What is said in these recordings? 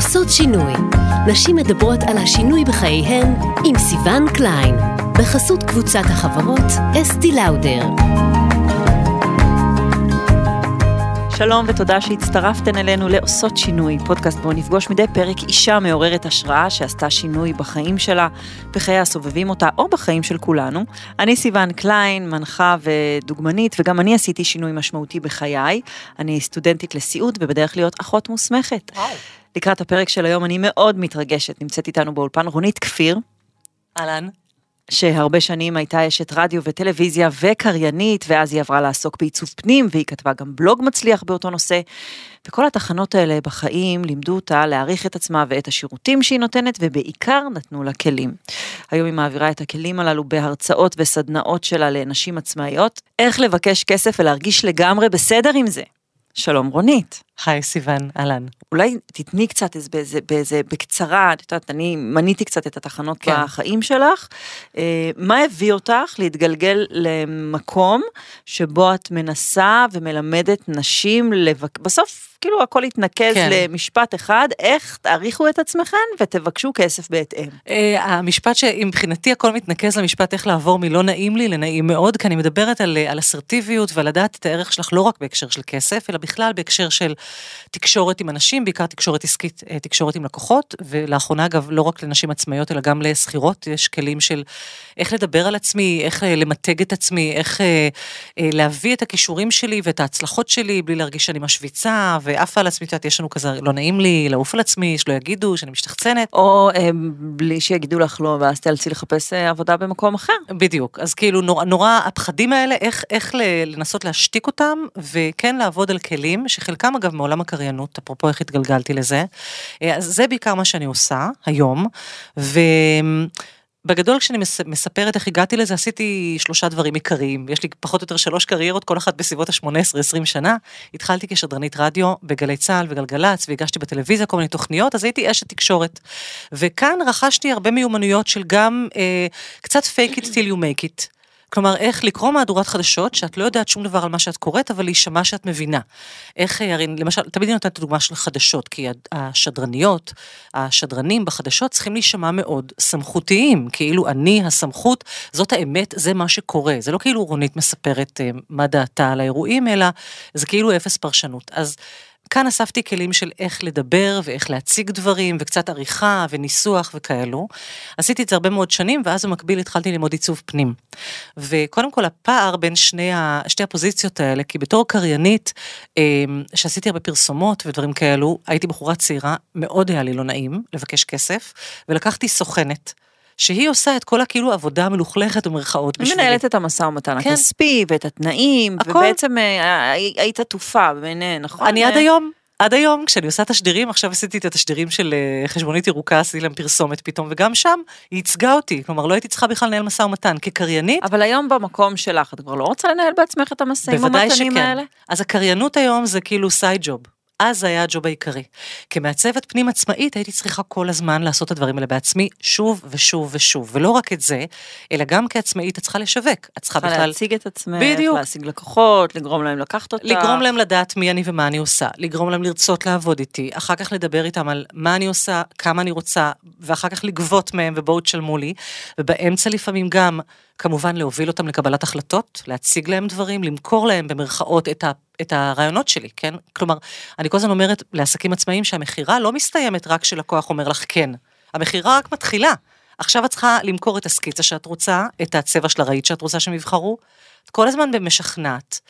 עושות שינוי. נשים מדברות על השינוי בחייהן עם סיון קליין, בחסות קבוצת החברות אסתי לאודר. שלום ותודה שהצטרפתן אלינו לעושות שינוי, פודקאסט בו נפגוש מדי פרק אישה מעוררת השראה שעשתה שינוי בחיים שלה, בחיי הסובבים אותה או בחיים של כולנו. אני סיון קליין, מנחה ודוגמנית, וגם אני עשיתי שינוי משמעותי בחיי. אני סטודנטית לסיעוד ובדרך להיות אחות מוסמכת. וואו. לקראת הפרק של היום אני מאוד מתרגשת, נמצאת איתנו באולפן רונית כפיר. אהלן. שהרבה שנים הייתה אשת רדיו וטלוויזיה וקריינית, ואז היא עברה לעסוק בעיצוב פנים, והיא כתבה גם בלוג מצליח באותו נושא. וכל התחנות האלה בחיים לימדו אותה להעריך את עצמה ואת השירותים שהיא נותנת, ובעיקר נתנו לה כלים. היום היא מעבירה את הכלים הללו בהרצאות וסדנאות שלה לנשים עצמאיות, איך לבקש כסף ולהרגיש לגמרי בסדר עם זה. שלום רונית. היי סיוון, אהלן. אולי תתני קצת איזה, באיזה, באיזה, בקצרה, את יודעת, אני מניתי קצת את התחנות כן. בחיים שלך. אה, מה הביא אותך להתגלגל למקום שבו את מנסה ומלמדת נשים, לבק... בסוף כאילו הכל יתנקז כן. למשפט אחד, איך תעריכו את עצמכם ותבקשו כסף בהתאם. Uh, המשפט שמבחינתי הכל מתנקז למשפט איך לעבור מלא נעים לי לנעים מאוד, כי אני מדברת על, על אסרטיביות ועל לדעת את הערך שלך לא רק בהקשר של כסף, אלא בכלל בהקשר של תקשורת עם אנשים, בעיקר תקשורת עסקית, אה, תקשורת עם לקוחות, ולאחרונה אגב לא רק לנשים עצמאיות אלא גם לשכירות, יש כלים של איך לדבר על עצמי, איך אה, למתג את עצמי, איך להביא את הכישורים שלי ואת ההצלחות שלי בלי להרגיש שאני משוויצה. ועפה על עצמי, את יודעת, יש לנו כזה, לא נעים לי לעוף על עצמי, שלא יגידו שאני משתחצנת. או אה, בלי שיגידו לך לא, ואז תאלצי לחפש אה, עבודה במקום אחר. בדיוק, אז כאילו נורא, נורא הפחדים האלה, איך, איך לנסות להשתיק אותם, וכן לעבוד על כלים, שחלקם אגב מעולם הקריינות, אפרופו איך התגלגלתי לזה. אה, אז זה בעיקר מה שאני עושה היום, ו... בגדול כשאני מספרת איך הגעתי לזה עשיתי שלושה דברים עיקריים יש לי פחות או יותר שלוש קריירות כל אחת בסביבות ה-18-20 שנה התחלתי כשדרנית רדיו בגלי צה"ל וגלגלצ והגשתי בטלוויזיה כל מיני תוכניות אז הייתי אשת תקשורת וכאן רכשתי הרבה מיומנויות של גם אה, קצת fake it till you make it. כלומר, איך לקרוא מהדורת חדשות, שאת לא יודעת שום דבר על מה שאת קוראת, אבל להישמע שאת מבינה. איך, הרי, למשל, תמיד אני נותנת את הדוגמה של חדשות, כי השדרניות, השדרנים בחדשות צריכים להישמע מאוד סמכותיים, כאילו אני הסמכות, זאת האמת, זה מה שקורה. זה לא כאילו רונית מספרת אה, מה דעתה על האירועים, אלא זה כאילו אפס פרשנות. אז כאן אספתי כלים של איך לדבר ואיך להציג דברים וקצת עריכה וניסוח וכאלו. עשיתי את זה הרבה מאוד שנים ואז במקביל התחלתי ללמוד עיצוב פנים. וקודם כל הפער בין שני ה, שתי הפוזיציות האלה, כי בתור קריינית, אמ, שעשיתי הרבה פרסומות ודברים כאלו, הייתי בחורה צעירה, מאוד היה לי לא נעים לבקש כסף, ולקחתי סוכנת. שהיא עושה את כל הכאילו עבודה מלוכלכת ומרכאות בשבילי. היא מנהלת את המשא ומתן כן. הכספי ואת התנאים, הכל. ובעצם אה, היית עטופה, נכון? אני עד היום. עד היום כשאני עושה תשדירים, עכשיו עשיתי את התשדירים של אה, חשבונית ירוקה, עשיתי להם פרסומת פתאום, וגם שם היא ייצגה אותי, כלומר לא הייתי צריכה בכלל לנהל משא ומתן כקריינית. אבל היום במקום שלך, את כבר לא רוצה לנהל בעצמך את המשאים ומתנים האלה? אז הקריינות היום זה כאילו סייד ג'וב. אז זה היה הג'וב העיקרי. כמעצבת פנים עצמאית הייתי צריכה כל הזמן לעשות את הדברים האלה בעצמי שוב ושוב ושוב, ולא רק את זה, אלא גם כעצמאית את צריכה לשווק. את צריכה בכלל... להציג את עצמך, בדיוק. להשיג לקוחות, לגרום להם לקחת אותך. לגרום להם לדעת מי אני ומה אני עושה, לגרום להם לרצות לעבוד איתי, אחר כך לדבר איתם על מה אני עושה, כמה אני רוצה, ואחר כך לגבות מהם ובואו תשלמו לי, ובאמצע לפעמים גם כמובן להוביל אותם לקבלת החלטות, להציג להם דברים, למכור להם במרכאות את, ה, את הרעיונות שלי, כן? כלומר, אני כל הזמן אומרת לעסקים עצמאיים שהמכירה לא מסתיימת רק כשלקוח אומר לך כן, המכירה רק מתחילה. עכשיו את צריכה למכור את הסקיצה שאת רוצה, את הצבע של הרהיט שאת רוצה שהם יבחרו, את כל הזמן במשכנעת.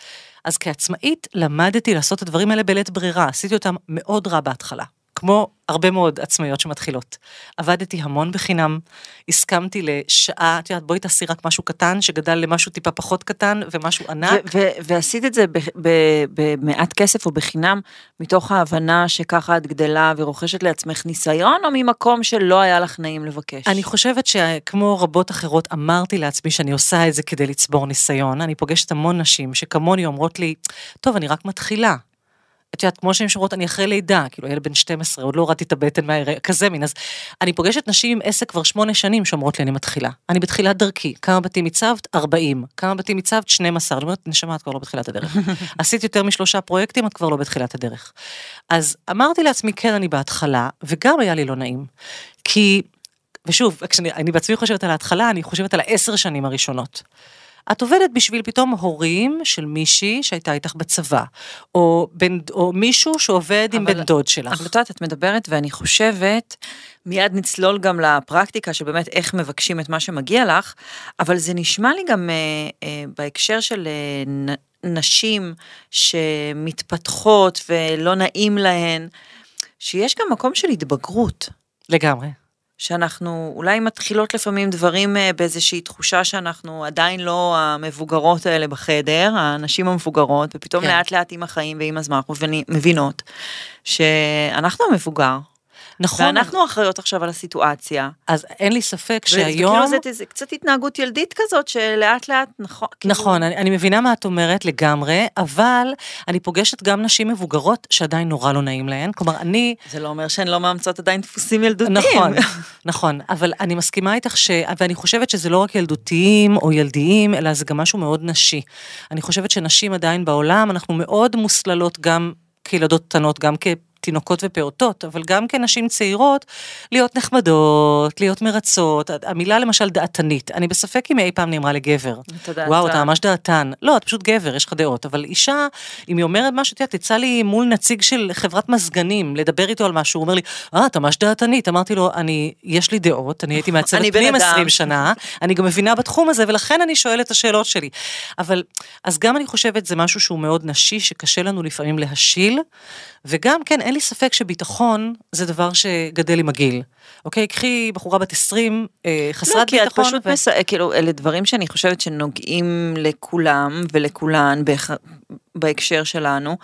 אז כעצמאית למדתי לעשות את הדברים האלה בלית ברירה, עשיתי אותם מאוד רע בהתחלה. כמו הרבה מאוד עצמאיות שמתחילות. עבדתי המון בחינם, הסכמתי לשעה, את יודעת, בואי תעשי רק משהו קטן, שגדל למשהו טיפה פחות קטן ומשהו ענק. ועשית את זה במעט כסף או בחינם, מתוך ההבנה שככה את גדלה ורוכשת לעצמך ניסיון, או ממקום שלא היה לך נעים לבקש? אני חושבת שכמו רבות אחרות, אמרתי לעצמי שאני עושה את זה כדי לצבור ניסיון. אני פוגשת המון נשים שכמוני אומרות לי, טוב, אני רק מתחילה. את יודעת, כמו שהן שאומרות, אני אחרי לידה, כאילו, ילד בן 12, עוד לא הורדתי את הבטן מההיריון, כזה מין, אז אני פוגשת נשים עם עסק כבר שמונה שנים שאומרות לי, אני מתחילה. אני בתחילת דרכי, כמה בתים הצבת? 40. כמה בתים הצבת? 12. אני אומרת, נשמה, את כבר לא בתחילת הדרך. עשית יותר משלושה פרויקטים, את כבר לא בתחילת הדרך. אז אמרתי לעצמי, כן, אני בהתחלה, וגם היה לי לא נעים. כי, ושוב, כשאני בעצמי חושבת על ההתחלה, אני חושבת על העשר שנים הראשונות. את עובדת בשביל פתאום הורים של מישהי שהייתה איתך בצבא, או, בן, או מישהו שעובד אבל, עם בן דוד שלך. אבל את יודעת, את מדברת ואני חושבת, מיד נצלול גם לפרקטיקה של באמת איך מבקשים את מה שמגיע לך, אבל זה נשמע לי גם אה, אה, בהקשר של אה, נ, נשים שמתפתחות ולא נעים להן, שיש גם מקום של התבגרות. לגמרי. שאנחנו אולי מתחילות לפעמים דברים אה, באיזושהי תחושה שאנחנו עדיין לא המבוגרות האלה בחדר, הנשים המבוגרות, ופתאום כן. לאט לאט עם החיים ועם הזמן אנחנו מבינות שאנחנו המבוגר, נכון. ואנחנו אחראיות עכשיו על הסיטואציה. אז אין לי ספק שהיום... וכאילו זה, זה קצת התנהגות ילדית כזאת, שלאט לאט, נכון. כאילו... נכון, אני, אני מבינה מה את אומרת לגמרי, אבל אני פוגשת גם נשים מבוגרות שעדיין נורא לא נעים להן. כלומר, אני... זה לא אומר שהן לא מאמצות עדיין דפוסים ילדותיים. נכון, נכון, אבל אני מסכימה איתך ש... ואני חושבת שזה לא רק ילדותיים או ילדיים, אלא זה גם משהו מאוד נשי. אני חושבת שנשים עדיין בעולם, אנחנו מאוד מוסללות גם כילדות קטנות, גם כ... תינוקות ופעוטות, אבל גם כנשים צעירות, להיות נחמדות, להיות מרצות. המילה למשל דעתנית, אני בספק אם אי פעם נאמרה לגבר. אתה דעתן. וואו, אתה ממש דעתן. לא, אתה פשוט גבר, יש לך דעות. אבל אישה, אם היא אומרת משהו, תראה, תצא לי מול נציג של חברת מזגנים, לדבר איתו על משהו, הוא אומר לי, אה, אתה ממש דעתנית. אמרתי לו, אני, יש לי דעות, אני הייתי מעצבת פנים 20 שנה, אני גם מבינה בתחום הזה, ולכן אני שואלת את השאלות שלי. אבל, אז גם אני חושבת, זה משהו שהוא מאוד נשי, שקשה לנו לפעמים להשיל, וגם, כן, אין לי ספק שביטחון זה דבר שגדל עם הגיל. אוקיי, קחי בחורה בת 20, אה, חסרת לא, ביטחון. לא, כי את פשוט, ו... מס... כאילו, אלה דברים שאני חושבת שנוגעים לכולם ולכולן בח... בהקשר שלנו.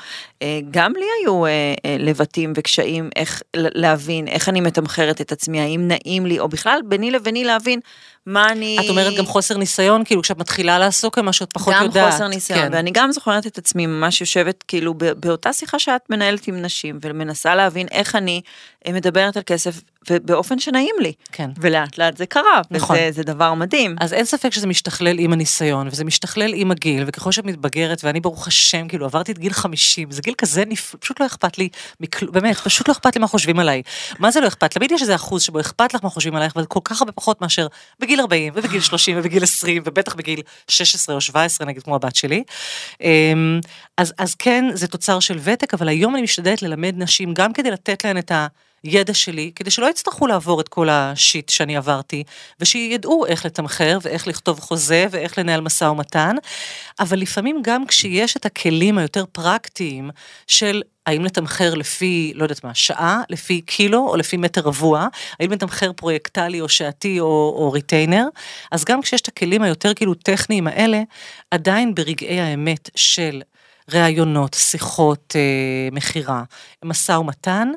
אה, גם לי היו אה, לבטים וקשיים איך להבין, איך אני מתמחרת את עצמי, האם נעים לי, או בכלל ביני לביני להבין מה אני... את אומרת גם חוסר ניסיון, כאילו כשאת מתחילה לעסוק במה שאת פחות גם יודעת. גם חוסר ניסיון, כן. ואני גם זוכרת את עצמי ממש יושבת כאילו באותה שיחה שאת מנהלת עם נשים, ומנסה להבין איך אני מדברת על כסף ובאופן שנעים לי. כן. ולאט לאט זה קרה, נכון. וזה דבר מדהים. אז אין ספק שזה משתכלל עם הניסיון, וזה משתכלל עם הגיל, וככל שאת מתבגרת, ואני ברוך השם, כאילו עברתי את גיל 50, זה גיל כזה נפלא, פשוט לא אכפת לי, מקל... באמת, פשוט לא אכפת לי מה חושבים עליי. מה זה לא אכפת? תמיד יש איזה אחוז שבו אכפת לך מה חושבים עלייך, אבל כל כך הרבה פחות מאשר בגיל 40, ובגיל 30, ובגיל 20, ובטח בגיל 16 או 17, נגיד כמו הבת שלי. אמ, אז, אז כן, זה תוצר של ותק, אבל היום אני משתדלת ללמד נשים, גם כדי לתת להן את ה... ידע שלי, כדי שלא יצטרכו לעבור את כל השיט שאני עברתי, ושידעו איך לתמחר ואיך לכתוב חוזה ואיך לנהל משא ומתן, אבל לפעמים גם כשיש את הכלים היותר פרקטיים של האם לתמחר לפי, לא יודעת מה, שעה, לפי קילו או לפי מטר רבוע, האם לתמחר פרויקטלי או שעתי או, או retainer, אז גם כשיש את הכלים היותר כאילו טכניים האלה, עדיין ברגעי האמת של ראיונות, שיחות אה, מכירה, משא ומתן,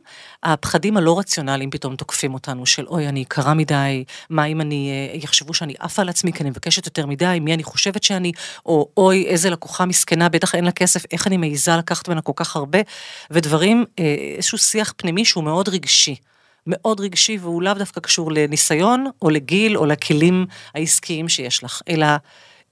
הפחדים הלא רציונליים פתאום תוקפים אותנו, של אוי, אני יקרה מדי, מה אם אני, אה, יחשבו שאני עפה על עצמי כי אני מבקשת יותר מדי, מי אני חושבת שאני, או אוי, איזה לקוחה מסכנה, בטח אין לה כסף, איך אני מעיזה לקחת ממנה כל כך הרבה, ודברים, אה, איזשהו שיח פנימי שהוא מאוד רגשי. מאוד רגשי והוא לאו דווקא קשור לניסיון או לגיל או לכלים העסקיים שיש לך, אלא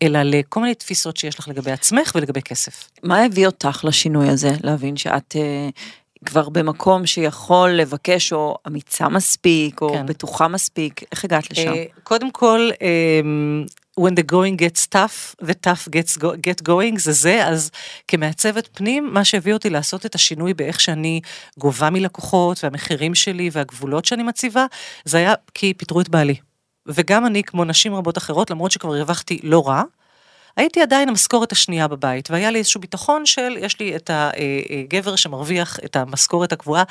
אלא לכל מיני תפיסות שיש לך לגבי עצמך ולגבי כסף. מה הביא אותך לשינוי הזה, להבין שאת uh, כבר במקום שיכול לבקש, או אמיצה מספיק, או כן. בטוחה מספיק, איך הגעת לשם? Uh, קודם כל, um, when the going gets tough, the tough gets go, get going, זה זה, אז כמעצבת פנים, מה שהביא אותי לעשות את השינוי באיך שאני גובה מלקוחות, והמחירים שלי, והגבולות שאני מציבה, זה היה כי פיטרו את בעלי. וגם אני, כמו נשים רבות אחרות, למרות שכבר הרווחתי לא רע, הייתי עדיין המשכורת השנייה בבית, והיה לי איזשהו ביטחון של, יש לי את הגבר שמרוויח את המשכורת הקבועה,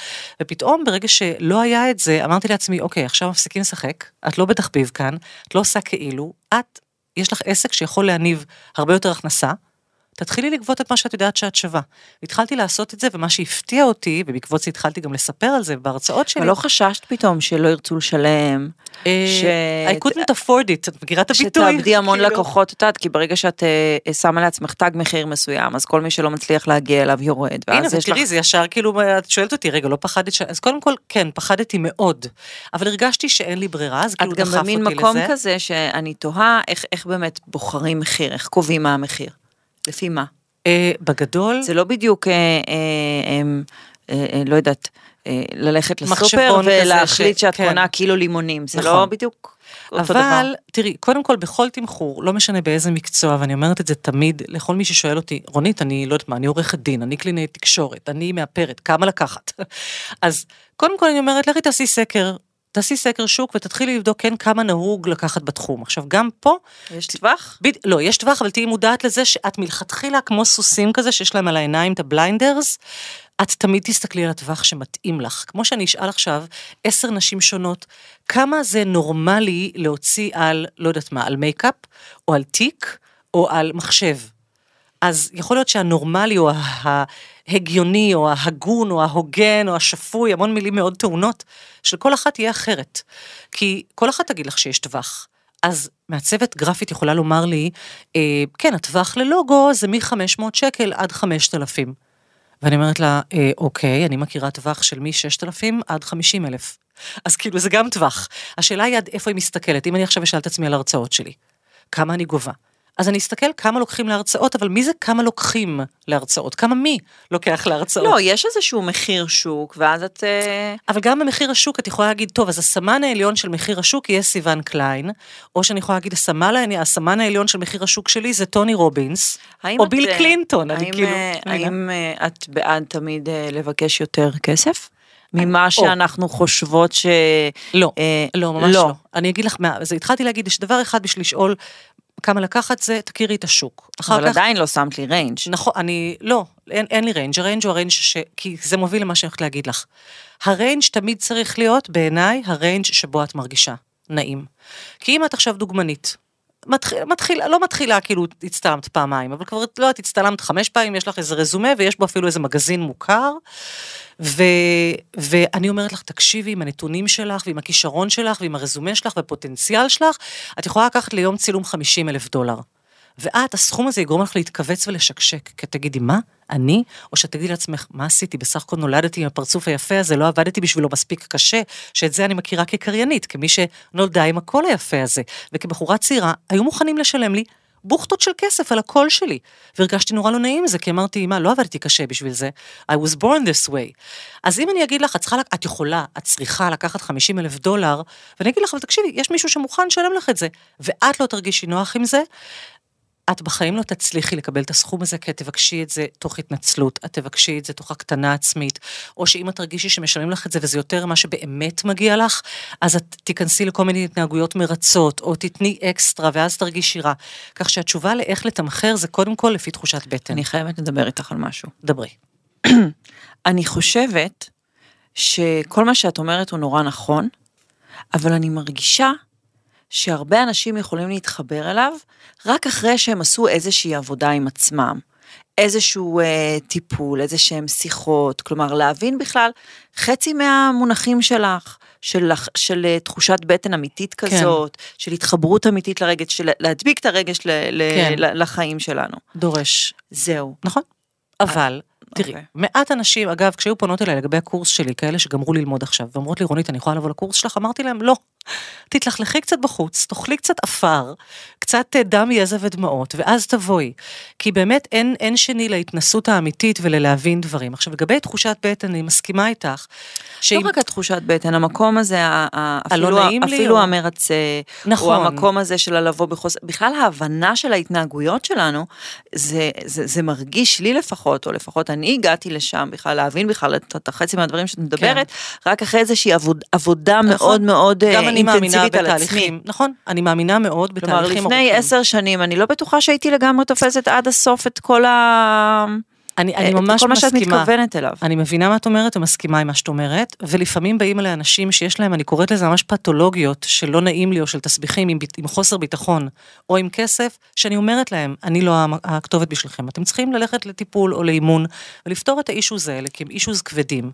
ופתאום ברגע שלא היה את זה, אמרתי לעצמי, אוקיי, עכשיו מפסיקים לשחק, את לא בתחביב כאן, את לא עושה כאילו, את, יש לך עסק שיכול להניב הרבה יותר הכנסה, תתחילי לגבות את מה שאת יודעת שאת שווה. התחלתי לעשות את זה, ומה שהפתיע אותי, ובעקבות זה התחלתי גם לספר על זה בהרצאות שלי. אבל לא חששת פתאום שלא ירצו לשלם? ש... I couldn't afford it, את מכירה את הביטוי? שתאבדי המון כאילו. לקוחות, את יודעת, כי ברגע שאת אה, שמה לעצמך תג מחיר מסוים, אז כל מי שלא מצליח להגיע אליו יורד. הנה, ואז יש לך... ותראי, זה ישר כאילו, את שואלת אותי, רגע, לא פחדת ש... אז קודם כל, כן, פחדתי מאוד, אבל הרגשתי שאין לי ברירה, אז כאילו את גם דחף אותי במין לזה. מקום כזה שאני תוהה איך באמת בוחרים מחיר, איך קובעים מה המחיר. לפי מה? אה, בגדול, זה לא בדיוק, אה, אה, לא יודעת, ללכת לסופר ולהחליט שאת כן. קונה קילו לימונים, זה נכון. לא בדיוק אותו דבר. אבל תראי, קודם כל בכל תמחור, לא משנה באיזה מקצוע, ואני אומרת את זה תמיד לכל מי ששואל אותי, רונית, אני לא יודעת מה, אני עורכת דין, אני קלינאית תקשורת, אני מאפרת, כמה לקחת? אז קודם כל אני אומרת, לכי תעשי סקר, תעשי סקר שוק ותתחילי לבדוק כן כמה נהוג לקחת בתחום. עכשיו גם פה, יש טווח? בד... לא, יש טווח, אבל תהיי מודעת לזה שאת מלכתחילה כמו סוסים כזה, שיש להם על העיניים את ה blinders, את תמיד תסתכלי על הטווח שמתאים לך. כמו שאני אשאל עכשיו עשר נשים שונות, כמה זה נורמלי להוציא על, לא יודעת מה, על מייקאפ, או על תיק, או על מחשב. אז יכול להיות שהנורמלי, או ההגיוני, או ההגון, או ההוגן, או השפוי, המון מילים מאוד טעונות, של כל אחת יהיה אחרת. כי כל אחת תגיד לך שיש טווח. אז מעצבת גרפית יכולה לומר לי, אה, כן, הטווח ללוגו זה מ-500 שקל עד 5,000. ואני אומרת לה, אה, אוקיי, אני מכירה טווח של מ-6,000 עד 50,000. אז כאילו זה גם טווח. השאלה היא עד איפה היא מסתכלת. אם אני עכשיו אשאל את עצמי על ההרצאות שלי, כמה אני גובה? אז אני אסתכל כמה לוקחים להרצאות, אבל מי זה כמה לוקחים להרצאות? כמה מי לוקח להרצאות? לא, יש איזשהו מחיר שוק, ואז את... אה, אבל גם במחיר השוק את יכולה להגיד, טוב, אז הסמן העליון של מחיר השוק יהיה סיון קליין, או שאני יכולה להגיד, הסמן, העליון של מחיר השוק שלי זה טוני רובינס, או את, ביל אה, קלינטון, אני האם, כאילו... אה, מבינה? האם אה, את בעד תמיד לבקש יותר כסף? ממה שאנחנו חושבות ש... לא, אה, לא, ממש לא. לא. אני אגיד לך, מה, אז התחלתי להגיד, יש דבר אחד בשביל לשאול כמה לקחת, זה תכירי את השוק. אבל כך, עדיין לא שמת לי range. נכון, אני, לא, אין, אין לי range, ה range הוא ה range ש... כי זה מוביל למה שאני הולכת להגיד לך. ה range תמיד צריך להיות, בעיניי, ה range שבו את מרגישה נעים. כי אם את עכשיו דוגמנית, מתחיל, מתחיל, לא מתחילה כאילו הצטלמת פעמיים, אבל כבר לא, את הצטלמת חמש פעמים, יש לך איזה רזומה ויש בו אפילו איזה מגזין מוכר. ו, ואני אומרת לך, תקשיבי עם הנתונים שלך ועם הכישרון שלך ועם הרזומה שלך והפוטנציאל שלך, את יכולה לקחת ליום צילום 50 אלף דולר. ואת, הסכום הזה יגרום לך להתכווץ ולשקשק, כי תגידי, מה? אני? או שתגידי לעצמך, מה עשיתי? בסך הכל נולדתי עם הפרצוף היפה הזה, לא עבדתי בשבילו מספיק קשה, שאת זה אני מכירה כקריינית, כמי שנולדה עם הקול היפה הזה. וכבחורה צעירה, היו מוכנים לשלם לי בוכטות של כסף על הקול שלי. והרגשתי נורא לא נעים עם זה, כי אמרתי, מה, לא עבדתי קשה בשביל זה. I was born this way. אז אם אני אגיד לך, את צריכה, את יכולה, את צריכה לקחת 50 אלף דולר, ואני אגיד לך, אבל תקשיבי, יש מישהו שמוכן לשלם לך את זה, ואת לא תרגישי נוח עם זה, את בחיים לא תצליחי לקבל את הסכום הזה, כי את תבקשי את זה תוך התנצלות, את תבקשי את זה תוך הקטנה עצמית, או שאם את תרגישי שמשלמים לך את זה וזה יותר ממה שבאמת מגיע לך, אז את תיכנסי לכל מיני התנהגויות מרצות, או תתני אקסטרה, ואז תרגישי רע. כך שהתשובה לאיך לתמחר זה קודם כל לפי תחושת בטן. אני חייבת לדבר איתך על משהו. דברי. אני חושבת שכל מה שאת אומרת הוא נורא נכון, אבל אני מרגישה שהרבה אנשים יכולים להתחבר אליו רק אחרי שהם עשו איזושהי עבודה עם עצמם. איזשהו אה, טיפול, איזה שהם שיחות, כלומר להבין בכלל חצי מהמונחים שלך, של, של אה, תחושת בטן אמיתית כזאת, כן. של התחברות אמיתית לרגש, של להדביק את הרגש ל, ל, כן. לחיים שלנו. דורש. זהו. נכון. אבל, תראי, אוקיי. מעט אנשים, אגב, כשהיו פונות אליי לגבי הקורס שלי, כאלה שגמרו ללמוד עכשיו, ואומרות לי, רונית, אני יכולה לבוא לקורס שלך? אמרתי להם, לא. תתלכלכי קצת בחוץ, תאכלי קצת עפר, קצת אה, דם, יזע ודמעות, ואז תבואי. כי באמת אין, אין שני להתנסות האמיתית וללהבין דברים. עכשיו, לגבי תחושת בטן, אני מסכימה איתך. שאם... לא רק התחושת בטן, המקום הזה, אפילו, נעים לי, אפילו או- המרצה, נכון. או המקום הזה של הלבוא בחוסר, בכלל ההבנה של ההתנהגויות שלנו, זה, זה, זה מרגיש לי לפחות, או לפחות אני הגעתי לשם בכלל, להבין בכלל את, את החצי מהדברים שאת מדברת, רק אחרי איזושהי עבוד, עבודה כן. נכון. מאוד מאוד אה, מאמינה אינטנסיבית על עצמי. נכון, אני מאמינה מאוד כלומר, בתהליכים לפני. עשר שנים, אני לא בטוחה שהייתי לגמרי תופסת עד הסוף את כל ה... אני, אני את ממש כל מה שאת מסכימה. מתכוונת אליו. אני מבינה מה את אומרת ומסכימה עם מה שאת אומרת, ולפעמים באים אליי אנשים שיש להם, אני קוראת לזה ממש פתולוגיות של לא נעים לי או של תסביכים עם, עם חוסר ביטחון או עם כסף, שאני אומרת להם, אני לא הכתובת בשבילכם, אתם צריכים ללכת לטיפול או לאימון ולפתור את האישוז האלה, כי הם אישוז כבדים.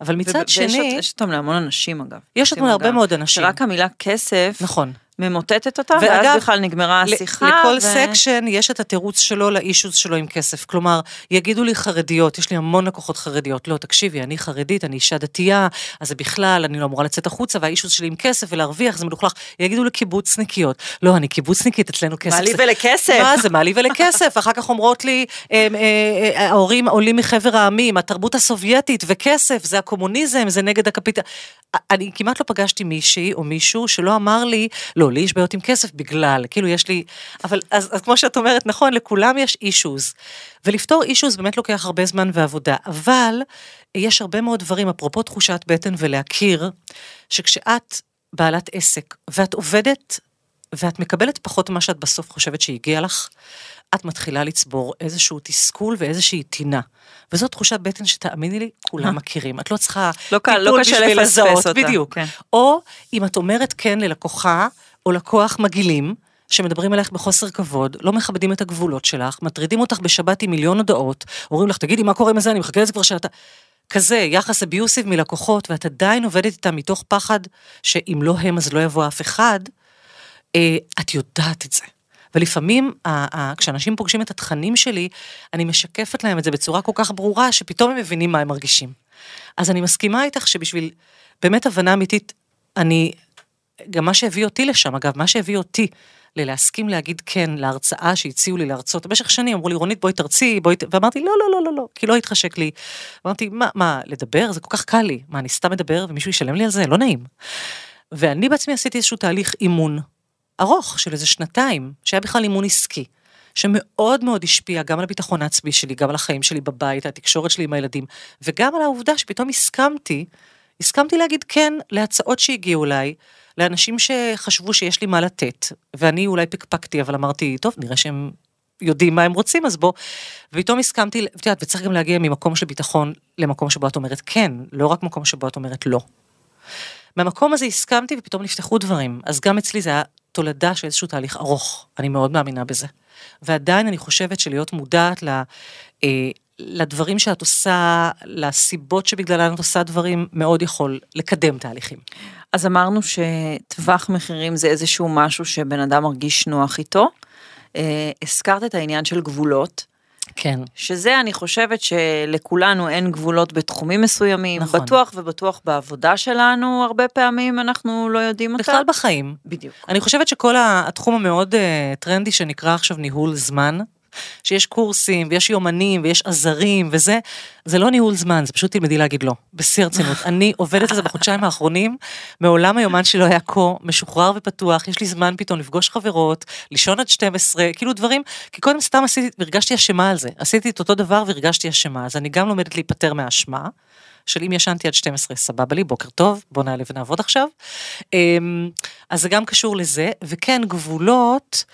אבל מצד ו- ויש שני, אות- יש אותם להמון אנשים אגב. יש אותם להרבה מאוד אנשים. שרק המילה כסף נכון. ממוטטת אותה, ואגב, ואז בכלל נגמרה השיחה. לכל ו- section יש את התירוץ שלו לאישוז שלו עם כסף. כלומר, יגידו לי חרדיות, יש לי המון לקוחות חרדיות, לא, תקשיבי, אני חרדית, אני אישה דתייה, אז זה בכלל, אני לא אמורה לצאת החוצה, והאישוז שלי עם כסף ולהרוויח, זה מלוכלך. יגידו לי קיבוצניקיות, לא, אני קיבוצניקית, אצלנו כסף. מה לי זה- ולכסף? מה זה, מה לי ולכסף? אחר כך אומרות לי, "אמ, אה, אה, ההורים עולים מחבר העמים, התרבות הסובייטית וכסף, זה הקומוניזם, זה נגד הקפיטל... אני כמעט לא פגשתי מישהי או מישהו שלא אמר לי, לא, לי יש בעיות עם כסף בגלל, כאילו יש לי, אבל אז, אז כמו שאת אומרת, נכון, לכולם יש אישוז. ולפתור אישוז באמת לוקח הרבה זמן ועבודה, אבל יש הרבה מאוד דברים, אפרופו תחושת בטן ולהכיר, שכשאת בעלת עסק ואת עובדת ואת מקבלת פחות ממה שאת בסוף חושבת שהגיע לך, את מתחילה לצבור איזשהו תסכול ואיזושהי טינה. וזו תחושת בטן שתאמיני לי, כולם מכירים. את לא צריכה לא לא טיפול קשה בשביל לזהות, אותה, בדיוק. כן. או אם את אומרת כן ללקוחה או לקוח מגעילים, שמדברים עליך בחוסר כבוד, לא מכבדים את הגבולות שלך, מטרידים אותך בשבת עם מיליון הודעות, אומרים לך, תגידי, מה קורה עם זה, אני מחכה לזה כבר שאתה... כזה, יחס אביוסיב מלקוחות, ואת עדיין עובדת איתם מתוך פחד שאם לא הם אז לא יבוא אף אחד, אה, את יודעת את זה. ולפעמים, כשאנשים פוגשים את התכנים שלי, אני משקפת להם את זה בצורה כל כך ברורה, שפתאום הם מבינים מה הם מרגישים. אז אני מסכימה איתך שבשביל באמת הבנה אמיתית, אני, גם מה שהביא אותי לשם, אגב, מה שהביא אותי ללהסכים להגיד כן להרצאה שהציעו לי להרצות, במשך שנים אמרו לי, רונית, בואי תרצי, בואי, ת-" ואמרתי, לא, לא, לא, לא, לא, כי לא התחשק לי. אמרתי, מה, מה, לדבר? זה כל כך קל לי. מה, אני סתם מדבר ומישהו ישלם לי על זה? לא נעים. ואני בעצמי עשיתי איזשהו תהליך אימון ארוך של איזה שנתיים, שהיה בכלל אימון עסקי, שמאוד מאוד השפיע גם על הביטחון העצמי שלי, גם על החיים שלי בבית, התקשורת שלי עם הילדים, וגם על העובדה שפתאום הסכמתי, הסכמתי להגיד כן להצעות שהגיעו אליי, לאנשים שחשבו שיש לי מה לתת, ואני אולי פקפקתי, אבל אמרתי, טוב, נראה שהם יודעים מה הם רוצים, אז בוא. ופתאום הסכמתי, ואת יודעת, וצריך גם להגיע ממקום של ביטחון למקום שבו את אומרת כן, לא רק מקום שבו את אומרת לא. מהמקום הזה הסכמתי ופתאום נפתחו דברים, אז גם אצלי זה היה תולדה של איזשהו תהליך ארוך, אני מאוד מאמינה בזה. ועדיין אני חושבת שלהיות מודעת ל, אה, לדברים שאת עושה, לסיבות שבגללן את עושה דברים, מאוד יכול לקדם תהליכים. אז אמרנו שטווח מחירים זה איזשהו משהו שבן אדם מרגיש נוח איתו. אה, הזכרת את העניין של גבולות, כן. שזה אני חושבת שלכולנו אין גבולות בתחומים מסוימים, נכון. בטוח ובטוח בעבודה שלנו הרבה פעמים אנחנו לא יודעים אותה. בכלל בחיים. בדיוק. אני חושבת שכל התחום המאוד uh, טרנדי שנקרא עכשיו ניהול זמן, שיש קורסים ויש יומנים ויש עזרים וזה, זה לא ניהול זמן, זה פשוט תלמדי להגיד לא, בשיא הרצינות. אני עובדת על זה בחודשיים האחרונים, מעולם היומן שלי לא היה כה משוחרר ופתוח, יש לי זמן פתאום לפגוש חברות, לישון עד 12, כאילו דברים, כי קודם סתם עשיתי, והרגשתי אשמה על זה, עשיתי את אותו דבר והרגשתי אשמה, אז אני גם לומדת להיפטר מהאשמה. של אם ישנתי עד 12, סבבה לי, בוקר טוב, בוא נעלה ונעבוד עכשיו. אמ, אז זה גם קשור לזה, וכן, גבולות,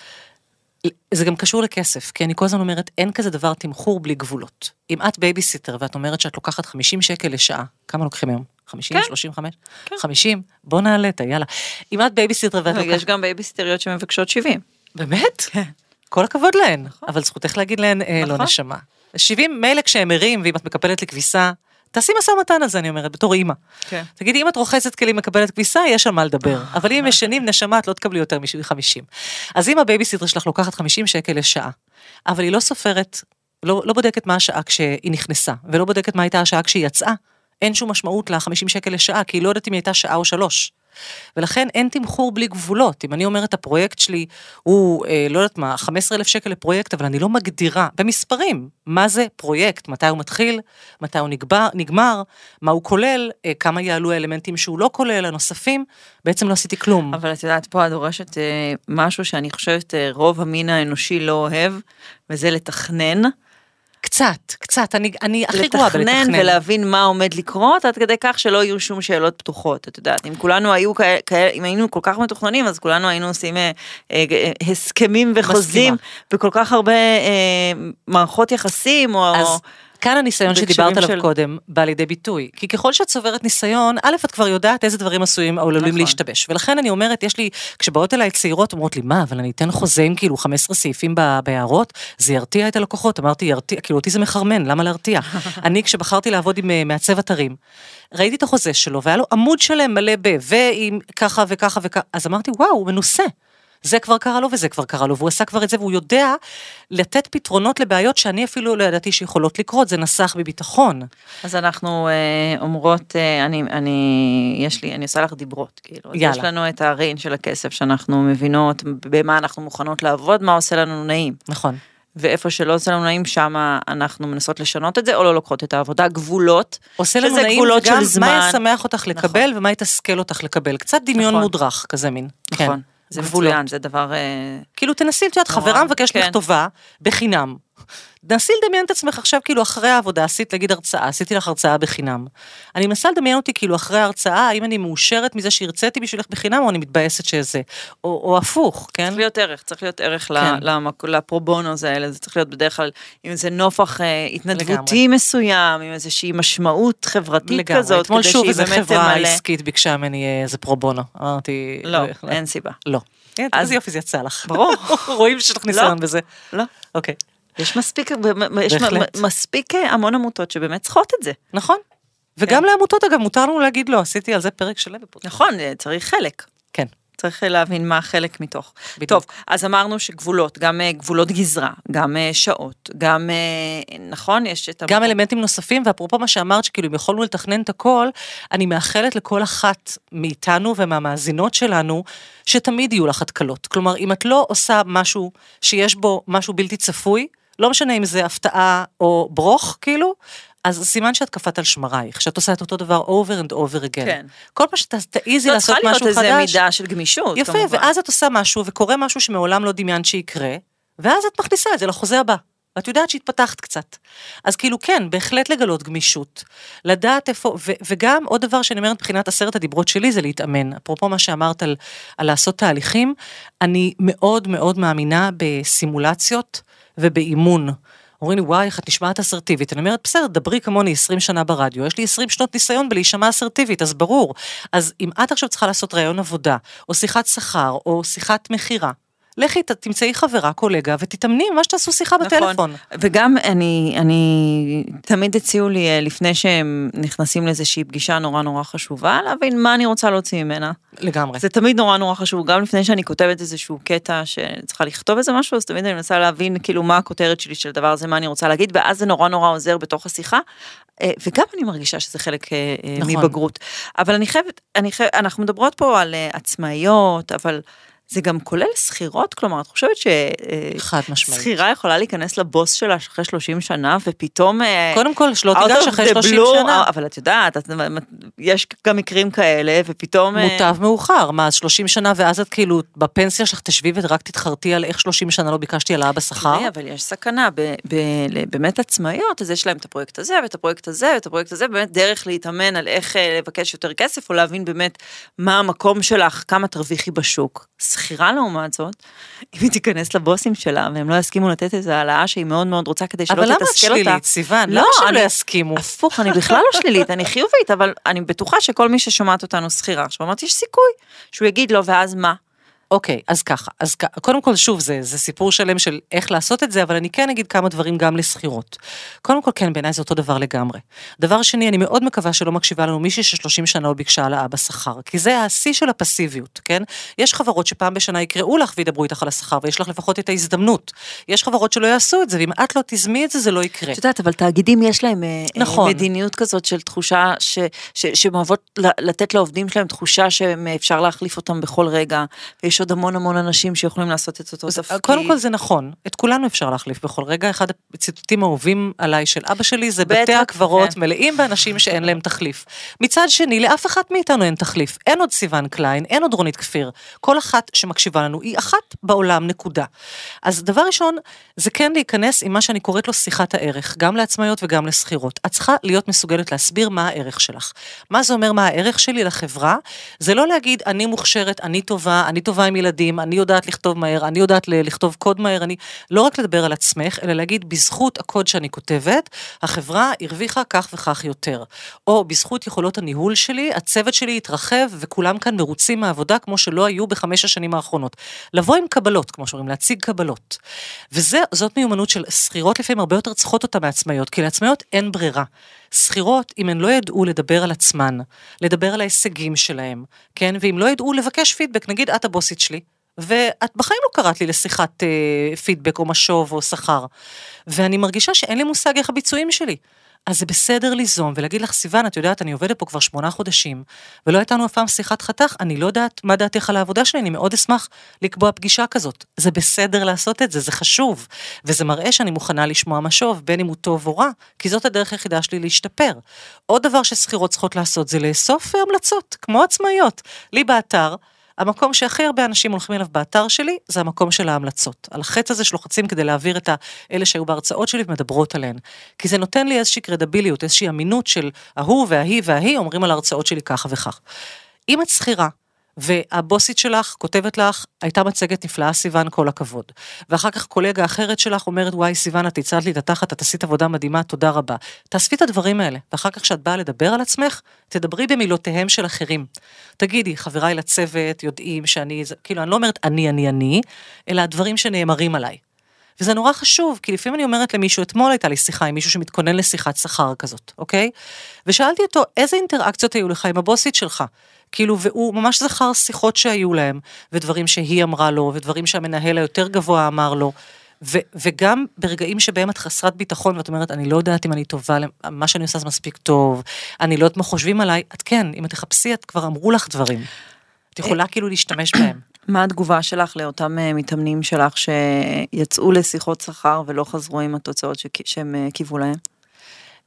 זה גם קשור לכסף, כי אני כל הזמן אומרת, אין כזה דבר תמחור בלי גבולות. אם את בייביסיטר ואת אומרת שאת לוקחת 50 שקל לשעה, כמה לוקחים היום? 50? כן. 35? כן. 50? בוא נעלה את יאללה. אם את בייביסיטר ואת לוקחת... גם בייביסטריות שמבקשות 70. באמת? כן. כל הכבוד להן, אבל זכותך להגיד להן, אה, לא נכון. נשמה. 70 מילא כשהם ערים, ואם את מקפלת לי כביסה, תעשי משא ומתן על זה, אני אומרת, בתור אימא. כן. תגידי, אם את רוחצת כלים מקפלת כביסה, יש על מה לדבר. אבל אם ישנים, נשמה, את לא תקבלי יותר מ-50. אז אם הבייביסיטר שלך לוקחת 50 שקל לשעה, אבל היא לא סופרת, לא, לא בודקת מה השעה כשהיא נכנסה, ולא בודקת מה הייתה השעה כשהיא יצאה, אין שום משמעות ל-50 שקל לשעה, כי היא לא יודעת אם היא הייתה שעה או שלוש. ולכן אין תמחור בלי גבולות. אם אני אומרת, הפרויקט שלי הוא, אה, לא יודעת מה, 15,000 שקל לפרויקט, אבל אני לא מגדירה במספרים מה זה פרויקט, מתי הוא מתחיל, מתי הוא נגבר, נגמר, מה הוא כולל, אה, כמה יעלו האלמנטים שהוא לא כולל, הנוספים, בעצם לא עשיתי כלום. אבל את יודעת, פה את דורשת אה, משהו שאני חושבת אה, רוב המין האנושי לא אוהב, וזה לתכנן. קצת, קצת, אני, אני הכי גרועה בלתכנן. לתכנן ולהבין מה עומד לקרות, עד כדי כך שלא יהיו שום שאלות פתוחות. את יודעת, אם כולנו היו כאלה, כאלה- אם היינו כל כך מתוכננים, אז כולנו היינו עושים אה, אה, אה, הסכמים וחוזים, מסכימה. בכל כך הרבה אה, מערכות יחסים, או... אז, כאן הניסיון שדיברת עליו של- קודם בא לידי ביטוי. כי ככל שאת צוברת ניסיון, א', את כבר יודעת איזה דברים עשויים או עלולים נכון. להשתבש. ולכן אני אומרת, יש לי, כשבאות אליי צעירות, אומרות לי, מה, אבל אני אתן חוזה עם כאילו 15 סעיפים בהערות, זה ירתיע את הלקוחות. אמרתי, ירתיע, כאילו אותי זה מחרמן, למה להרתיע? אני, כשבחרתי לעבוד עם אה, מעצב אתרים, ראיתי את החוזה שלו, והיה לו עמוד שלם מלא ב, ועם ככה וככה וככה, אז אמרתי, וואו, הוא מנוסה. זה כבר קרה לו וזה כבר קרה לו, והוא עשה כבר את זה, והוא יודע לתת פתרונות לבעיות שאני אפילו לא ידעתי שיכולות לקרות, זה נסח בביטחון. אז אנחנו אה, אומרות, אה, אני, אני, יש לי, אני עושה לך דיברות, כאילו. יאללה. יש לנו את הריין של הכסף, שאנחנו מבינות במה אנחנו מוכנות לעבוד, מה עושה לנו נעים. נכון. ואיפה שלא עושה לנו נעים, שם אנחנו מנסות לשנות את זה, או לא לוקחות את העבודה. גבולות, עושה לנו נעים, גבולות וגם של זמן. מה ישמח אותך לקבל ומה יתסכל אותך לקבל. קצת דמיון נכון. מודרך כזה מין. נכון. כן. זה גבולות. מצוין, זה דבר... אה, כאילו תנסי, את יודעת, חברה מבקשת לך כן. טובה, בחינם. נסי לדמיין את עצמך עכשיו כאילו אחרי העבודה, עשית נגיד הרצאה, עשיתי לך הרצאה בחינם. אני מנסה לדמיין אותי כאילו אחרי ההרצאה, האם אני מאושרת מזה שהרציתי בשבילך בחינם, או אני מתבאסת שזה. או, או הפוך, כן? צריך להיות ערך, צריך להיות ערך כן. למק... לפרובונוס האלה, זה צריך להיות בדרך כלל עם איזה נופח אה, התנדבותי לגמרי. מסוים, עם איזושהי משמעות חברתית לגמרי. כזאת, אתמול כדי שוב שהיא באמת חברה תמלא. עסקית ביקשה ממני אה, איזה פרו בונו. אמרתי... לא, אה, אין סיבה. לא. אז אז- יופי, זה יצא לך. ברור. רואים שיש לך ניסיון בזה. לא. אוקיי. יש מספיק, יש. מספיק אה, המון עמותות שבאמת צריכות את זה. נכון. וגם לעמותות אגב, מותר לנו להגיד לא, עשיתי על זה פרק שלם בפודקאסט. נכון, אה, צריך חלק. כן. צריך אה, להבין מה חלק מתוך. בדיוק. טוב, אז אמרנו שגבולות, גם גבולות גזרה, גם שעות, גם, נכון, יש את... גם אלמנטים נוספים, ואפרופו מה שאמרת, שכאילו אם יכולנו לתכנן את הכל, אני מאחלת לכל אחת מאיתנו ומהמאזינות שלנו, שתמיד יהיו לך התקלות. כלומר, אם את לא עושה משהו שיש בו משהו בלתי צפוי, לא משנה אם זה הפתעה או ברוך, כאילו, אז סימן שאת קפאת על שמרייך, שאת עושה את אותו דבר over and over again. כן. כל פעם שתעיזי זאת לעשות צריכה להיות משהו איזה חדש, מידה של גמישות, יפה, כמובן. ואז את עושה משהו וקורה משהו שמעולם לא דמיינת שיקרה, ואז את מכניסה את זה לחוזה הבא. ואת יודעת שהתפתחת קצת. אז כאילו כן, בהחלט לגלות גמישות. לדעת איפה, ו- וגם עוד דבר שאני אומרת מבחינת עשרת הדיברות שלי זה להתאמן. אפרופו מה שאמרת על, על לעשות תהליכים, אני מאוד מאוד מאמינה בסימולציות ובאימון. אומרים לי, וואי, איך את נשמעת אסרטיבית. אני אומרת, בסדר, דברי כמוני 20 שנה ברדיו, יש לי 20 שנות ניסיון בלהישמע אסרטיבית, אז ברור. אז אם את עכשיו צריכה לעשות ראיון עבודה, או שיחת שכר, או שיחת מכירה, לכי, תמצאי חברה, קולגה, ותתאמני מה שתעשו שיחה בטלפון. נכון. וגם אני, אני, תמיד הציעו לי, אה, לפני שהם נכנסים לאיזושהי פגישה נורא נורא חשובה, להבין מה אני רוצה להוציא ממנה. לגמרי. זה תמיד נורא נורא חשוב, גם לפני שאני כותבת איזשהו קטע שצריכה לכתוב איזה משהו, אז תמיד אני מנסה להבין כאילו מה הכותרת שלי של הדבר הזה, מה אני רוצה להגיד, ואז זה נורא נורא עוזר בתוך השיחה. אה, וגם אני מרגישה שזה חלק אה, נכון. מבגרות. אבל אני חייבת, אני חייבת, אנחנו מדברות פה על עצמאיות, אבל זה גם כולל שכירות, כלומר, את חושבת חד משמעית. ששכירה יכולה להיכנס לבוס שלה אחרי 30 שנה, ופתאום... אה, קודם כל, שלא תיגש אחרי the 30 blue, שנה. אבל את יודעת, את, יש גם מקרים כאלה, ופתאום... אה, מוטב מאוחר, מה, אז 30 שנה ואז את כאילו בפנסיה שלך תשבי ורק תתחרטי על איך 30 שנה לא ביקשתי העלאה בשכר? אבל יש סכנה, ב, ב, באמת עצמאיות, אז יש להם את הפרויקט הזה, ואת הפרויקט הזה, ואת הפרויקט הזה, באמת דרך להתאמן על איך אה, לבקש יותר כסף, או להבין באמת מה המקום שלך, כמה תרוויחי בשוק. שכירה לעומת זאת, אם היא תיכנס לבוסים שלה, והם לא יסכימו לתת איזו העלאה שהיא מאוד מאוד רוצה, כדי שלא אבל למה את תתסכל אותה. שלילית, סיוון? לא, למה שהם לא יסכימו? הפוך, אני בכלל לא שלילית, אני חיובית, אבל אני בטוחה שכל מי ששומעת אותנו שכירה, עכשיו אמרתי, יש סיכוי שהוא יגיד לו, ואז מה? אוקיי, אז ככה, אז כ- קודם כל, שוב, זה, זה סיפור שלם של איך לעשות את זה, אבל אני כן אגיד כמה דברים גם לשכירות. קודם כל, כן, בעיניי זה אותו דבר לגמרי. דבר שני, אני מאוד מקווה שלא מקשיבה לנו מישהי ש-30 שנה לא ביקשה העלאה בשכר, כי זה השיא של הפסיביות, כן? יש חברות שפעם בשנה יקראו לך וידברו איתך על השכר, ויש לך לפחות את ההזדמנות. יש חברות שלא יעשו את זה, ואם את לא תזמי את זה, זה לא יקרה. את יודעת, אבל תאגידים יש להם אה, נכון. אה, מדיניות כזאת של תחושה ש- ש- שהן אוהבות ל- לתת לעובדים שלהם תחושה שאפשר להחליף אותם בכל רגע, ויש עוד המון המון אנשים שיכולים לעשות את אותו תפקיד. קודם כל זה נכון, את כולנו אפשר להחליף בכל רגע. אחד הציטוטים האהובים עליי של אבא שלי זה בתי הקברות כן. מלאים באנשים שאין להם תחליף. מצד שני, לאף אחת מאיתנו אין תחליף. אין עוד סיון קליין, אין עוד רונית כפיר. כל אחת שמקשיבה לנו היא אחת בעולם, נקודה. אז דבר ראשון, זה כן להיכנס עם מה שאני קוראת לו שיחת הערך, גם לעצמאיות וגם לשכירות. את צריכה להיות מסוגלת להסביר מה הערך שלך. מה זה אומר מה הערך שלי לחברה? זה לא להגיד, אני מוכשרת, אני טובה, אני טובה עם ילדים, אני יודעת לכתוב מהר, אני יודעת לכתוב קוד מהר, אני לא רק לדבר על עצמך, אלא להגיד בזכות הקוד שאני כותבת, החברה הרוויחה כך וכך יותר. או בזכות יכולות הניהול שלי, הצוות שלי התרחב וכולם כאן מרוצים מהעבודה כמו שלא היו בחמש השנים האחרונות. לבוא עם קבלות, כמו שאומרים, להציג קבלות. וזאת מיומנות של שכירות לפעמים הרבה יותר צריכות אותה מעצמאיות, כי לעצמאיות אין ברירה. שכירות, אם הן לא ידעו לדבר על עצמן, לדבר על ההישגים שלהם, כן, ואם לא ידעו לבקש פידבק, נגיד את הבוסית שלי, ואת בחיים לא קראת לי לשיחת אה, פידבק או משוב או שכר, ואני מרגישה שאין לי מושג איך הביצועים שלי. אז זה בסדר ליזום ולהגיד לך, סיוון, את יודעת, אני עובדת פה כבר שמונה חודשים, ולא הייתה לנו אף פעם שיחת חתך, אני לא יודעת מה דעתך על העבודה שלי, אני מאוד אשמח לקבוע פגישה כזאת. זה בסדר לעשות את זה, זה חשוב, וזה מראה שאני מוכנה לשמוע משוב, בין אם הוא טוב או רע, כי זאת הדרך היחידה שלי להשתפר. עוד דבר ששכירות צריכות לעשות זה לאסוף המלצות, כמו עצמאיות. לי באתר, המקום שהכי הרבה אנשים הולכים אליו באתר שלי, זה המקום של ההמלצות. על החץ הזה שלוחצים כדי להעביר את האלה שהיו בהרצאות שלי ומדברות עליהן. כי זה נותן לי איזושהי קרדביליות, איזושהי אמינות של ההוא וההיא וההיא אומרים על ההרצאות שלי ככה וכך. אם את שכירה, והבוסית שלך כותבת לך, הייתה מצגת נפלאה, סיוון, כל הכבוד. ואחר כך קולגה אחרת שלך אומרת, וואי, סיוון, את הצעת לי את התחת, את עשית עבודה מדהימה, תודה רבה. תאספי את הדברים האלה, ואחר כך כשאת באה לדבר על עצמך, תדברי במילותיהם של אחרים. תגידי, חבריי לצוות יודעים שאני, כאילו, אני לא אומרת אני, אני, אני, אלא הדברים שנאמרים עליי. וזה נורא חשוב, כי לפעמים אני אומרת למישהו, אתמול הייתה לי שיחה עם מישהו שמתכונן לשיחת שכר כזאת, אוקיי? ושאלתי אותו, איזה אינטראקציות היו לך עם הבוסית שלך? כאילו, והוא ממש זכר שיחות שהיו להם, ודברים שהיא אמרה לו, ודברים שהמנהל היותר גבוה אמר לו. ו- וגם ברגעים שבהם את חסרת ביטחון ואת אומרת, אני לא יודעת אם אני טובה, מה שאני עושה זה מספיק טוב, אני לא יודעת מה חושבים עליי, את כן, אם את תחפשי, את כבר אמרו לך דברים. את יכולה כאילו להשתמש בהם. מה התגובה שלך לאותם אה, מתאמנים שלך שיצאו לשיחות שכר ולא חזרו עם התוצאות שהם אה, קיוו להם?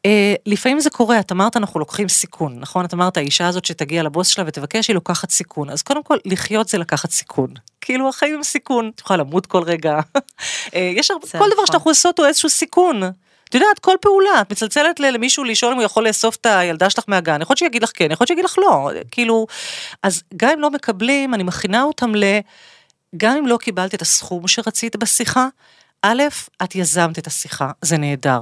Uh, לפעמים זה קורה, את אמרת אנחנו לוקחים סיכון, נכון? את אמרת האישה הזאת שתגיע לבוס שלה ותבקש, היא לוקחת סיכון. אז קודם כל, לחיות זה לקחת סיכון. כאילו החיים הם סיכון, את יכולה למות כל רגע. uh, יש הרבה, כל דבר נכון. שאנחנו עושות הוא איזשהו סיכון. את יודעת, כל פעולה, את מצלצלת למישהו לשאול אם הוא יכול לאסוף את הילדה שלך מהגן, יכול להיות שיגיד לך כן, יכול להיות שיגיד לך לא, כאילו, אז גם אם לא מקבלים, אני מכינה אותם ל... גם אם לא קיבלת את הסכום שרצית בשיחה, א', את יזמת את השיחה, זה נהדר.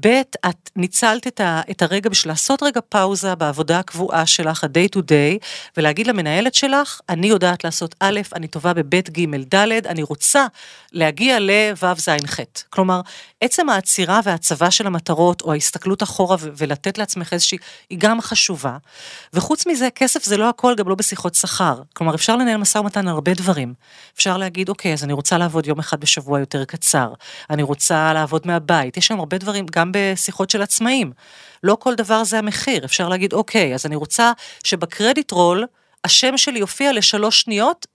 ב', את ניצלת את, ה, את הרגע בשביל לעשות רגע פאוזה בעבודה הקבועה שלך, ה-day to day, ולהגיד למנהלת שלך, אני יודעת לעשות א', אני טובה בב', ג', ד', אני רוצה להגיע לו', ז', ח'. כלומר, עצם העצירה והצבה של המטרות, או ההסתכלות אחורה ולתת לעצמך איזושהי, היא גם חשובה. וחוץ מזה, כסף זה לא הכל, גם לא בשיחות שכר. כלומר, אפשר לנהל משא ומתן על הרבה דברים. אפשר להגיד, אוקיי, אז אני רוצה לעבוד יום אחד בשבוע יותר קצר. אני רוצה לעבוד מהבית. יש שם הרבה דברים, גם בשיחות של עצמאים. לא כל דבר זה המחיר. אפשר להגיד, אוקיי, אז אני רוצה שבקרדיט רול, השם שלי יופיע לשלוש שניות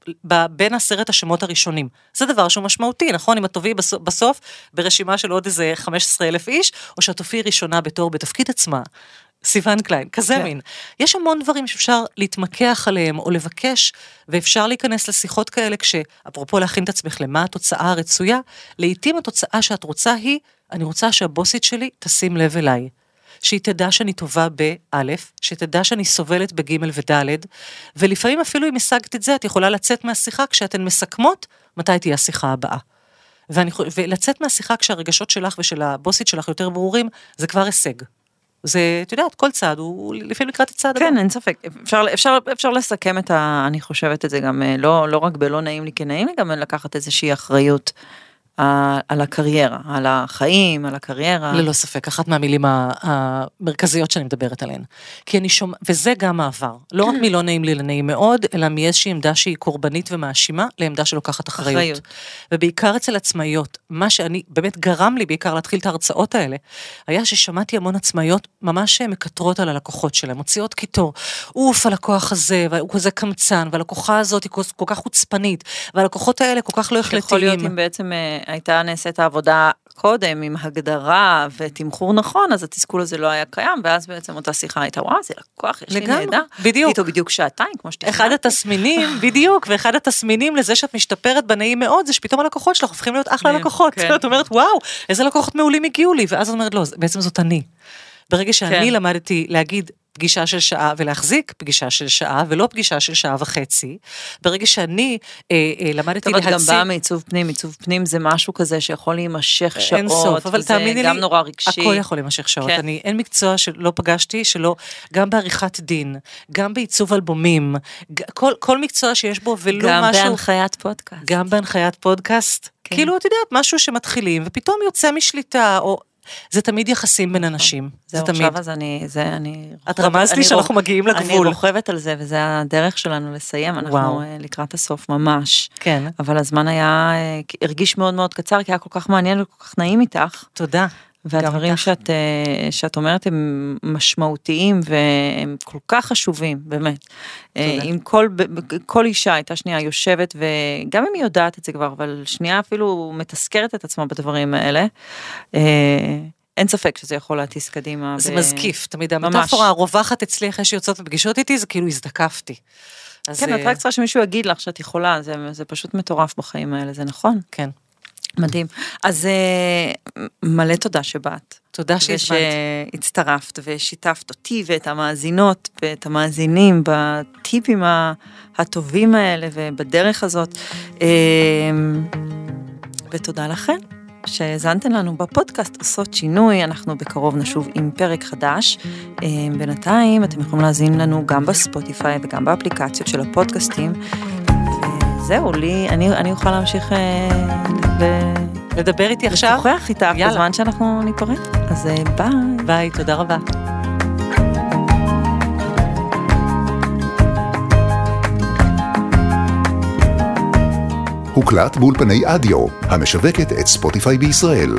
בין עשרת השמות הראשונים. זה דבר שהוא משמעותי, נכון? אם את תופיעי בסוף ברשימה של עוד איזה 15 אלף איש, או שאת תופיעי ראשונה בתור בתפקיד עצמה. סיוון קליין, כזה כן. מין. יש המון דברים שאפשר להתמקח עליהם או לבקש, ואפשר להיכנס לשיחות כאלה כשאפרופו להכין את עצמך למה התוצאה הרצויה, לעתים התוצאה שאת רוצה היא, אני רוצה שהבוסית שלי תשים לב אליי. שהיא תדע שאני טובה באלף, שתדע שאני סובלת בגימל ודלת, ולפעמים אפילו אם השגת את זה, את יכולה לצאת מהשיחה כשאתן מסכמות מתי תהיה השיחה הבאה. ואני, ולצאת מהשיחה כשהרגשות שלך ושל הבוסית שלך יותר ברורים, זה כבר הישג. זה, את יודעת, כל צעד הוא לפעמים לקראת הצעד הבא. כן, אין ספק. אפשר, אפשר, אפשר לסכם את ה... אני חושבת את זה גם, אה, לא, לא רק בלא נעים לי כנעים לי, גם לקחת איזושהי אחריות. על הקריירה, על החיים, על הקריירה. ללא ספק, אחת מהמילים המרכזיות שאני מדברת עליהן. כי אני שומע, וזה גם מעבר. לא רק מלא נעים לי לנעים מאוד, אלא מאיזושהי עמדה שהיא קורבנית ומאשימה, לעמדה שלוקחת אחריות. אחריות. ובעיקר אצל עצמאיות, מה שאני, באמת גרם לי בעיקר להתחיל את ההרצאות האלה, היה ששמעתי המון עצמאיות ממש מקטרות על הלקוחות שלהם, מוציאות קיטור. אוף, הלקוח הזה, והוא כזה קמצן, והלקוחה הזאת היא כל כך חוצפנית, והלקוחות האלה כל כך לא החלטיים. יכול להיות אם בעצם אה, הייתה נעשית העבודה קודם עם הגדרה ותמחור נכון, אז התסכול הזה לא היה קיים, ואז בעצם אותה שיחה הייתה, וואו, זה לקוח, יש לי נהדר. בדיוק. איתו בדיוק שעתיים, כמו שתכננתי. אחד התסמינים, בדיוק, ואחד התסמינים לזה שאת משתפרת בנעים מאוד, זה שפתאום הלקוחות שלך הופכים להיות אחלה לקוחות. כן. את אומרת, וואו, איזה לקוחות מעולים הגיעו לי, ואז את אומרת, לא, בעצם זאת אני. ברגע שאני כן. למדתי להגיד, פגישה של שעה ולהחזיק פגישה של שעה ולא פגישה של שעה וחצי. ברגע שאני אה, אה, למדתי טוב, את גם להציג... באה מעיצוב פנים, עיצוב פנים זה משהו כזה שיכול להימשך שעות, אין סוף, אבל תאמיני לי, גם נורא רגשי. הכל יכול להימשך שעות. כן. אני, אין מקצוע שלא פגשתי, שלא, גם בעריכת דין, גם בעיצוב אלבומים, כל, כל מקצוע שיש בו ולו גם משהו... בהנחיית פודקאסט. גם בהנחיית פודקאסט. כן. כאילו, את יודעת, משהו שמתחילים, ופתאום יוצא משליטה, או... זה תמיד יחסים בין אנשים. זה זהו, תמיד. עכשיו אז אני, זה, אני... את רמזת לי אני שאנחנו רוכ- מגיעים אני לגבול. רוכבת על זה, וזה הדרך שלנו לסיים, אנחנו וואו. אה, לקראת הסוף ממש. כן, אבל הזמן היה, אה, הרגיש מאוד מאוד קצר, כי היה כל כך מעניין וכל כך נעים איתך. תודה. והדברים. שאת, אה, שאת אומרת הם משמעותיים והם כל כך חשובים, באמת. אה, תודה. אם כל, כל אישה הייתה שנייה יושבת, וגם אם היא יודעת את זה כבר, אבל שנייה אפילו מתזכרת את עצמה בדברים האלה, אה, אין ספק שזה יכול להטיס קדימה. זה ב- מזקיף, תמיד. המטאפורה הרווחת אצלי אחרי שיוצאות לפגישות איתי, זה כאילו הזדקפתי. אז, כן, את רק צריכה שמישהו יגיד לך שאת יכולה, זה, זה פשוט מטורף בחיים האלה, זה נכון? כן. מדהים. אז אה, מלא תודה שבאת. תודה שהזמנת. ושהצטרפת ושיתפת אותי ואת המאזינות ואת המאזינים בטיפים הטובים האלה ובדרך הזאת. אה, ותודה לכם שהאזנתם לנו בפודקאסט עושות שינוי, אנחנו בקרוב נשוב עם פרק חדש. אה, בינתיים אתם יכולים להאזין לנו גם בספוטיפיי וגם באפליקציות של הפודקאסטים. וזהו, לי, אני, אני אוכל להמשיך אה, ל- לדבר איתי עכשיו? לשוחח איתך יאללה. בזמן שאנחנו ניפרד. אז אה, ביי. ביי, תודה רבה. הוקלט באולפני אדיו, המשווקת את ספוטיפיי בישראל.